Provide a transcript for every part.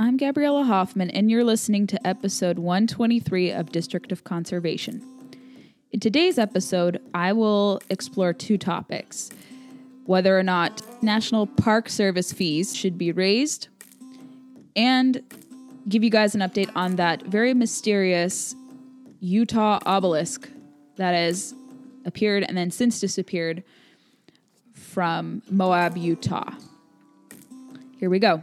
I'm Gabriella Hoffman, and you're listening to episode 123 of District of Conservation. In today's episode, I will explore two topics whether or not National Park Service fees should be raised, and give you guys an update on that very mysterious Utah obelisk that has appeared and then since disappeared from Moab, Utah. Here we go.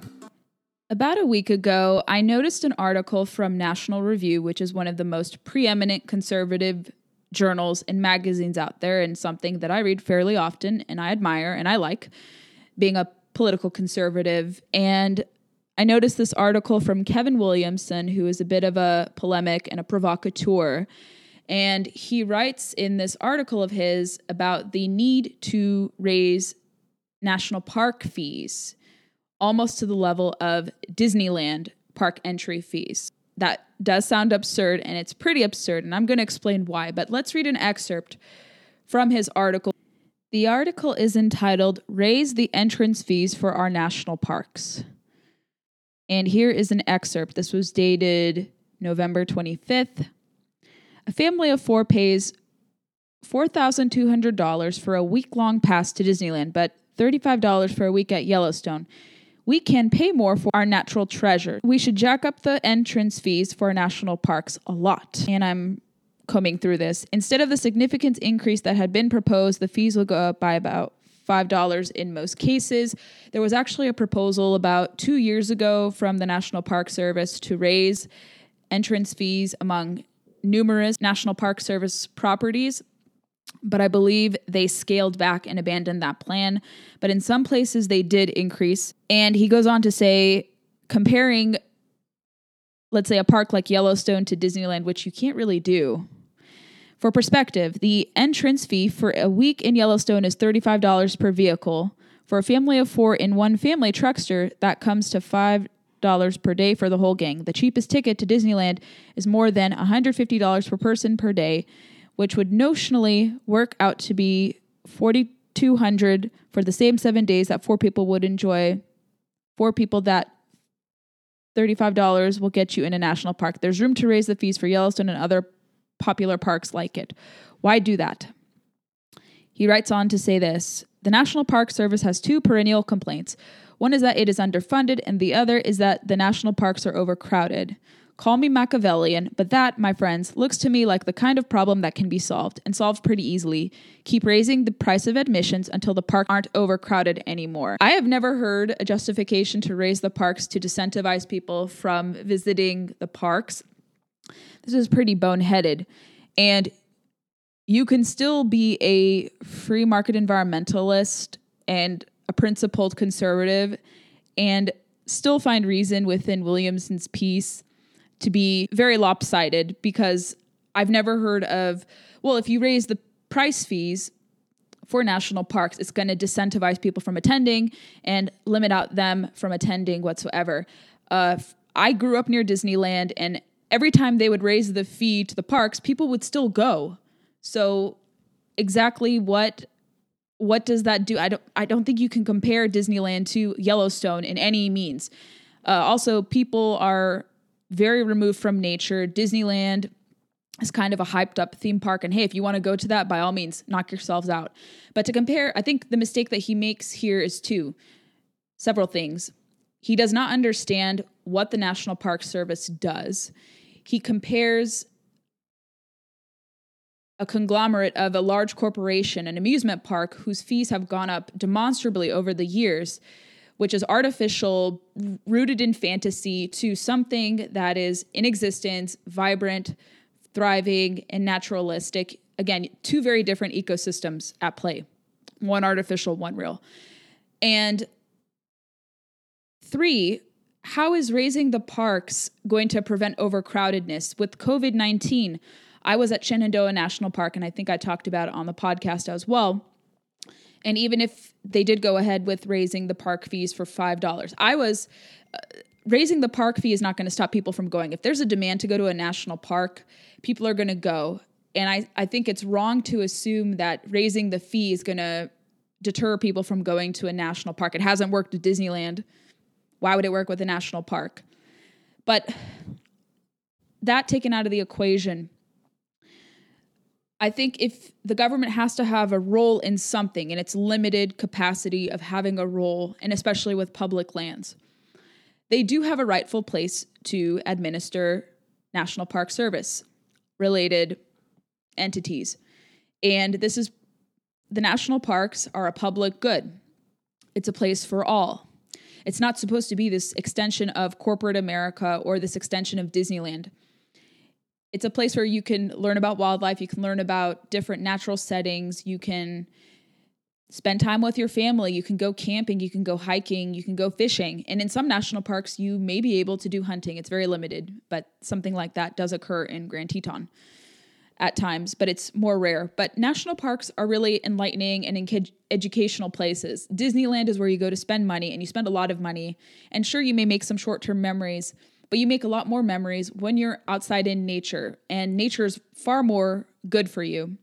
About a week ago, I noticed an article from National Review, which is one of the most preeminent conservative journals and magazines out there, and something that I read fairly often and I admire and I like being a political conservative. And I noticed this article from Kevin Williamson, who is a bit of a polemic and a provocateur. And he writes in this article of his about the need to raise national park fees almost to the level of Disneyland park entry fees. That does sound absurd, and it's pretty absurd, and I'm going to explain why. But let's read an excerpt from his article. The article is entitled Raise the Entrance Fees for Our National Parks. And here is an excerpt. This was dated November 25th. A family of four pays $4,200 for a week long pass to Disneyland, but $35 for a week at Yellowstone we can pay more for our natural treasure. We should jack up the entrance fees for national parks a lot. And I'm combing through this. Instead of the significant increase that had been proposed, the fees will go up by about $5 in most cases. There was actually a proposal about two years ago from the National Park Service to raise entrance fees among numerous National Park Service properties but I believe they scaled back and abandoned that plan. But in some places, they did increase. And he goes on to say, comparing, let's say, a park like Yellowstone to Disneyland, which you can't really do. For perspective, the entrance fee for a week in Yellowstone is $35 per vehicle. For a family of four in one family truckster, that comes to $5 per day for the whole gang. The cheapest ticket to Disneyland is more than $150 per person per day which would notionally work out to be 4200 for the same 7 days that four people would enjoy. Four people that $35 will get you in a national park. There's room to raise the fees for Yellowstone and other popular parks like it. Why do that? He writes on to say this The National Park Service has two perennial complaints. One is that it is underfunded, and the other is that the national parks are overcrowded. Call me Machiavellian, but that, my friends, looks to me like the kind of problem that can be solved, and solved pretty easily. Keep raising the price of admissions until the parks aren't overcrowded anymore. I have never heard a justification to raise the parks to disincentivize people from visiting the parks. This is pretty boneheaded. And you can still be a free market environmentalist and a principled conservative and still find reason within Williamson's piece to be very lopsided because I've never heard of, well, if you raise the price fees for national parks, it's going to disincentivize people from attending and limit out them from attending whatsoever. Uh, I grew up near Disneyland, and every time they would raise the fee to the parks, people would still go. So, exactly what what does that do? I don't I don't think you can compare Disneyland to Yellowstone in any means. Uh, also, people are very removed from nature. Disneyland is kind of a hyped up theme park. And hey, if you want to go to that, by all means, knock yourselves out. But to compare, I think the mistake that he makes here is two several things. He does not understand what the National Park Service does. He compares a conglomerate of a large corporation, an amusement park whose fees have gone up demonstrably over the years which is artificial, rooted in fantasy, to something that is in existence, vibrant, thriving, and naturalistic. Again, two very different ecosystems at play one artificial, one real. And three, how is raising the parks going to prevent overcrowdedness? With COVID 19, I was at Shenandoah National Park, and I think I talked about it on the podcast as well. And even if they did go ahead with raising the park fees for $5, I was uh, raising the park fee is not going to stop people from going. If there's a demand to go to a national park, people are going to go. And I, I think it's wrong to assume that raising the fee is going to deter people from going to a national park. It hasn't worked at Disneyland. Why would it work with a national park? But that taken out of the equation, I think if the government has to have a role in something in its limited capacity of having a role, and especially with public lands, they do have a rightful place to administer National Park Service related entities. And this is the national parks are a public good, it's a place for all. It's not supposed to be this extension of corporate America or this extension of Disneyland it's a place where you can learn about wildlife, you can learn about different natural settings, you can spend time with your family, you can go camping, you can go hiking, you can go fishing. And in some national parks, you may be able to do hunting. It's very limited, but something like that does occur in Grand Teton at times, but it's more rare. But national parks are really enlightening and educational places. Disneyland is where you go to spend money and you spend a lot of money. And sure, you may make some short term memories, but you make a lot more memories when you're outside in nature, and nature is far more good for you.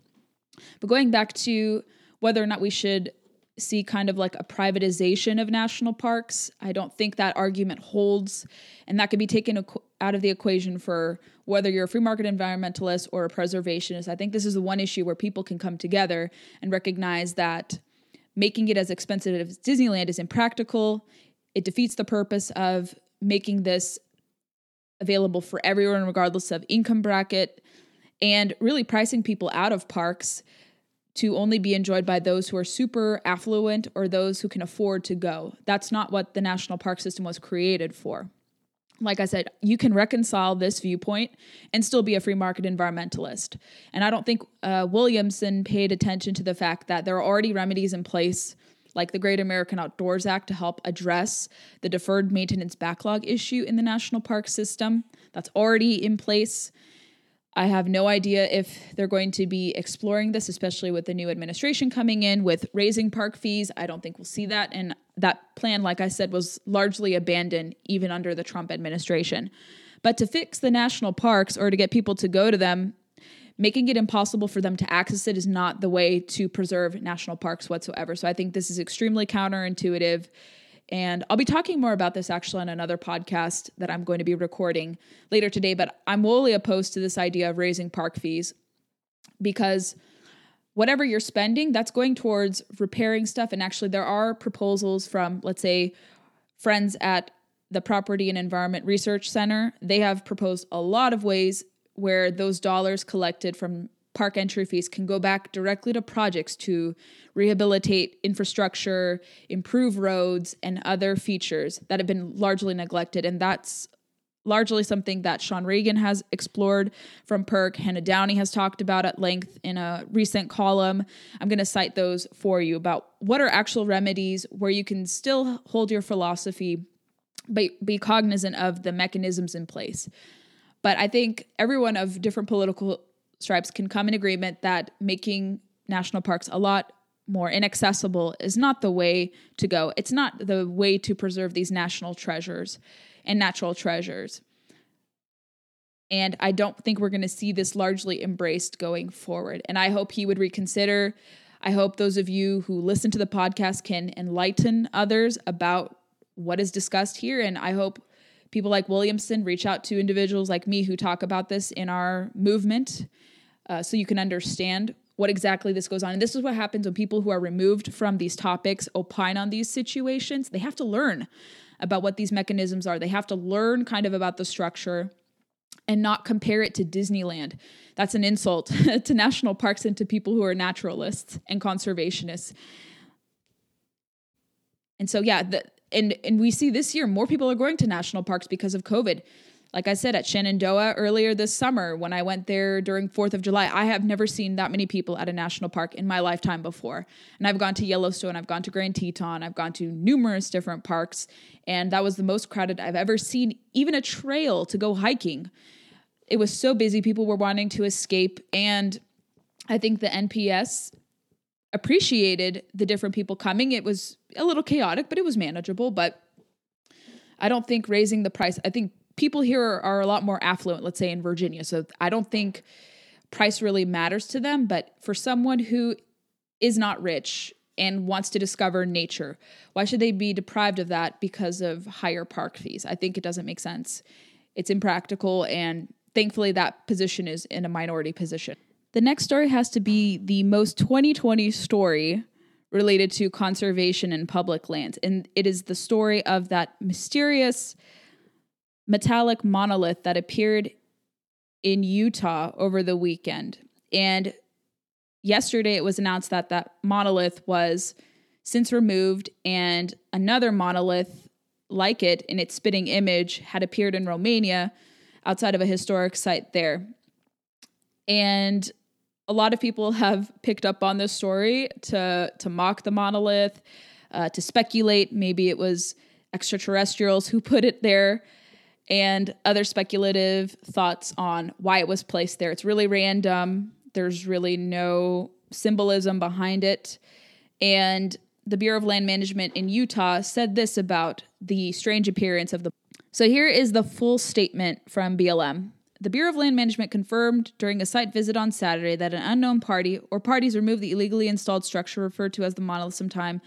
But going back to whether or not we should see kind of like a privatization of national parks, I don't think that argument holds, and that could be taken out of the equation for whether you're a free market environmentalist or a preservationist. I think this is the one issue where people can come together and recognize that making it as expensive as Disneyland is impractical. It defeats the purpose of making this available for everyone, regardless of income bracket, and really pricing people out of parks to only be enjoyed by those who are super affluent or those who can afford to go. That's not what the national park system was created for. Like I said, you can reconcile this viewpoint and still be a free market environmentalist. And I don't think uh, Williamson paid attention to the fact that there are already remedies in place like the Great American Outdoors Act to help address the deferred maintenance backlog issue in the national park system. That's already in place. I have no idea if they're going to be exploring this, especially with the new administration coming in with raising park fees. I don't think we'll see that. And that plan, like I said, was largely abandoned even under the Trump administration. But to fix the national parks or to get people to go to them, making it impossible for them to access it is not the way to preserve national parks whatsoever. So I think this is extremely counterintuitive. And I'll be talking more about this actually on another podcast that I'm going to be recording later today. But I'm wholly opposed to this idea of raising park fees because whatever you're spending, that's going towards repairing stuff. And actually, there are proposals from, let's say, friends at the Property and Environment Research Center. They have proposed a lot of ways where those dollars collected from park entry fees can go back directly to projects to rehabilitate infrastructure, improve roads, and other features that have been largely neglected. And that's largely something that Shawn Regan has explored from PERC. Hannah Downey has talked about at length in a recent column. I'm going to cite those for you about what are actual remedies where you can still hold your philosophy, but be cognizant of the mechanisms in place. But I think everyone of different political stripes can come in agreement that making national parks a lot more inaccessible is not the way to go. It's not the way to preserve these national treasures and natural treasures. And I don't think we're going to see this largely embraced going forward. And I hope he would reconsider. I hope those of you who listen to the podcast can enlighten others about what is discussed here. And I hope people like Williamson reach out to individuals like me who talk about this in our movement uh, so you can understand what exactly this goes on. And this is what happens when people who are removed from these topics opine on these situations. They have to learn about what these mechanisms are, they have to learn kind of about the structure and not compare it to Disneyland. That's an insult to national parks and to people who are naturalists and conservationists. And so, yeah, the, and and we see this year more people are going to national parks because of COVID. Like I said at Shenandoah earlier this summer, when I went there during 4th of July, I have never seen that many people at a national park in my lifetime before. And I've gone to Yellowstone, I've gone to Grand Teton, I've gone to numerous different parks, and that was the most crowded I've ever seen, even a trail to go hiking. It was so busy, people were wanting to escape. And I think the NPS appreciated the different people coming. It was a little chaotic, but it was manageable. But I don't think raising the price, I think people here are, are, a lot more affluent, let's say in Virginia. So I don't think price really matters to them. But for someone who is not rich and wants to discover nature, why should they be deprived of that because of higher park fees? I think it doesn't make sense. it's impractical and thankfully that position is in a minority position. The next story has to be the most 2020 story related to conservation and public lands. And it is the story of that mysterious metallic monolith that appeared in Utah over the weekend. And yesterday it was announced that that monolith was since removed and another monolith like it in its spitting image had appeared in Romania outside of a historic site there. And a lot of people have picked up on this story to to mock the monolith, uh, to speculate maybe it was extraterrestrials who put it there, and other speculative thoughts on why it was placed there. It's really random. There's really no symbolism behind it, and the Bureau of Land Management in Utah said this about the strange appearance of the. So here is the full statement from BLM. The Bureau of Land Management confirmed during a site visit on Saturday that an unknown party or parties removed the illegally installed structure referred to as the monolith sometime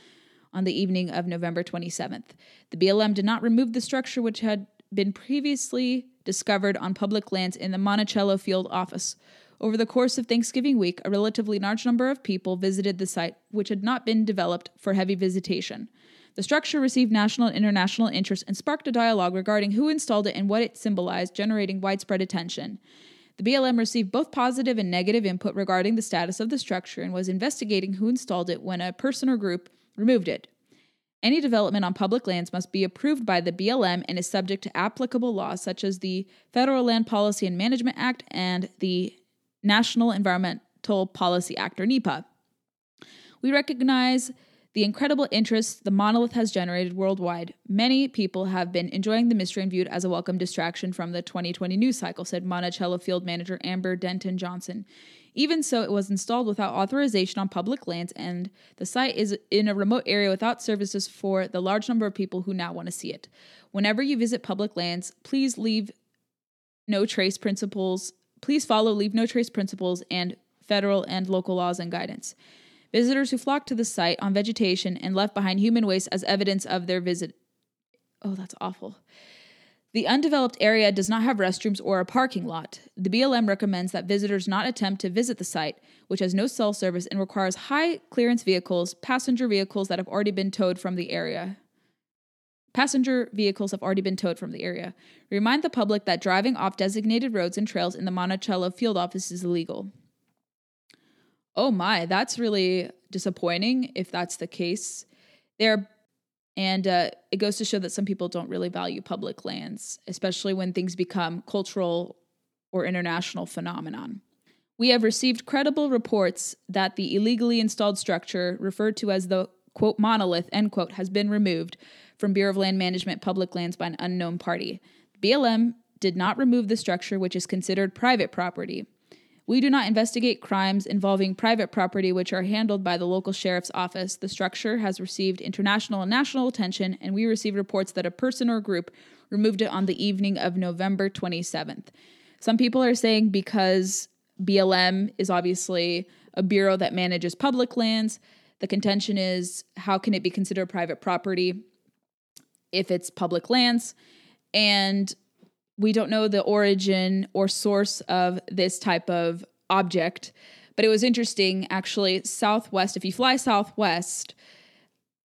on the evening of November 27th. The BLM did not remove the structure, which had been previously discovered on public lands in the Monticello field office. Over the course of Thanksgiving week, a relatively large number of people visited the site, which had not been developed for heavy visitation. The structure received national and international interest and sparked a dialogue regarding who installed it and what it symbolized, generating widespread attention. The BLM received both positive and negative input regarding the status of the structure and was investigating who installed it when a person or group removed it. Any development on public lands must be approved by the BLM and is subject to applicable laws such as the Federal Land Policy and Management Act and the National Environmental Policy Act, or NEPA. We recognize the incredible interest the monolith has generated worldwide. Many people have been enjoying the mystery and viewed as a welcome distraction from the 2020 news cycle, said Monticello field manager Amber Denton Johnson. Even so, it was installed without authorization on public lands, and the site is in a remote area without services for the large number of people who now want to see it. Whenever you visit public lands, please leave no trace principles. Please follow leave no trace principles and federal and local laws and guidance. Visitors who flocked to the site on vegetation and left behind human waste as evidence of their visit. Oh, that's awful. The undeveloped area does not have restrooms or a parking lot. The BLM recommends that visitors not attempt to visit the site, which has no cell service and requires high clearance vehicles, passenger vehicles that have already been towed from the area. Passenger vehicles have already been towed from the area. Remind the public that driving off designated roads and trails in the Monticello field office is illegal. Oh my, that's really disappointing if that's the case. There and uh, it goes to show that some people don't really value public lands, especially when things become cultural or international phenomenon. We have received credible reports that the illegally installed structure, referred to as the quote monolith end quote, has been removed from Bureau of Land Management public lands by an unknown party. BLM did not remove the structure, which is considered private property. We do not investigate crimes involving private property which are handled by the local sheriff's office. The structure has received international and national attention, and we received reports that a person or group removed it on the evening of November 27th. Some people are saying because BLM is obviously a bureau that manages public lands, the contention is how can it be considered private property if it's public lands? And we don't know the origin or source of this type of object, but it was interesting actually. Southwest, if you fly southwest,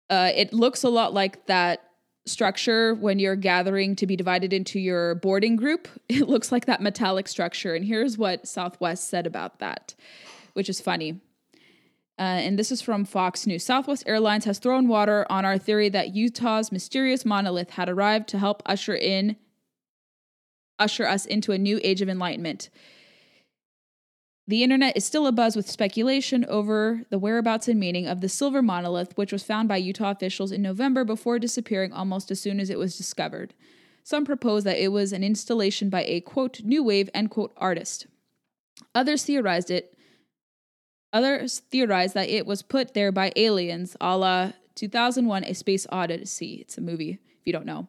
uh, it looks a lot like that structure when you're gathering to be divided into your boarding group. It looks like that metallic structure. And here's what Southwest said about that, which is funny. Uh, and this is from Fox News. Southwest Airlines has thrown water on our theory that Utah's mysterious monolith had arrived to help usher in usher us into a new age of enlightenment. The internet is still abuzz with speculation over the whereabouts and meaning of the silver monolith, which was found by Utah officials in November before disappearing almost as soon as it was discovered. Some propose that it was an installation by a quote new wave end quote artist. Others theorized it. Others theorized that it was put there by aliens, a la 2001: A Space Odyssey. It's a movie if you don't know.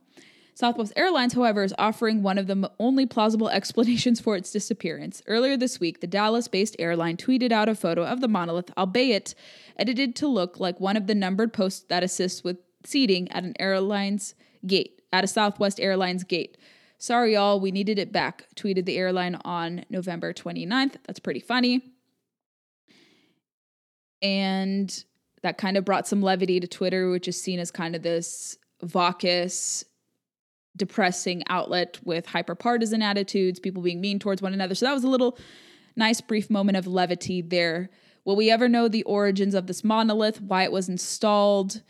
Southwest Airlines, however, is offering one of the only plausible explanations for its disappearance. Earlier this week, the Dallas based airline tweeted out a photo of the monolith, albeit edited to look like one of the numbered posts that assists with seating at an airline's gate, at a Southwest Airlines gate. Sorry, y'all, we needed it back, tweeted the airline on November 29th. That's pretty funny. And that kind of brought some levity to Twitter, which is seen as kind of this vacuous, depressing outlet with hyper partisan attitudes, people being mean towards one another. So that was a little nice, brief moment of levity there. Will we ever know the origins of this monolith, why it was installed,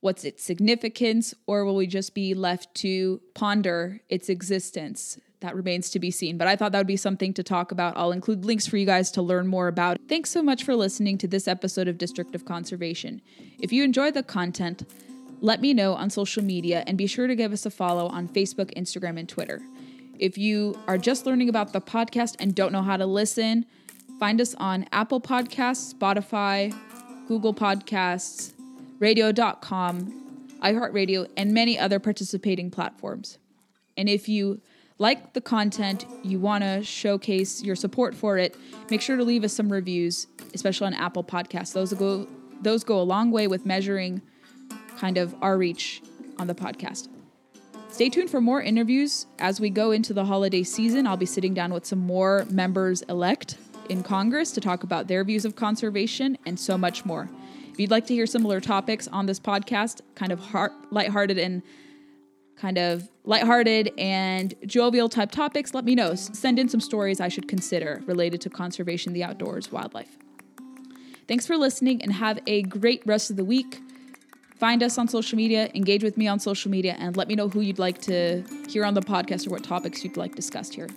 what's its significance, or will we just be left to ponder its existence? That remains to be seen. But I thought that would be something to talk about. I'll include links for you guys to learn more about. Thanks so much for listening to this episode of District of Conservation. If you enjoyed the content, let me know on social media and be sure to give us a follow on Facebook, Instagram, and Twitter. If you are just learning about the podcast and don't know how to listen, find us on Apple Podcasts, Spotify, Google Podcasts, radio.com, iHeartRadio, and many other participating platforms. And if you like the content, you want to showcase your support for it, make sure to leave us some reviews, especially on Apple Podcasts. Those go those go a long way with measuring kind of our reach on the podcast. Stay tuned for more interviews as we go into the holiday season. I'll be sitting down with some more members elect in Congress to talk about their views of conservation and so much more. If you'd like to hear similar topics on this podcast, kind of heart, lighthearted and kind of lighthearted and jovial type topics, let me know. Send in some stories I should consider related to conservation, the outdoors, wildlife. Thanks for listening and have a great rest of the week. Find us on social media, engage with me on social media, and let me know who you'd like to hear on the podcast or what topics you'd like discussed here.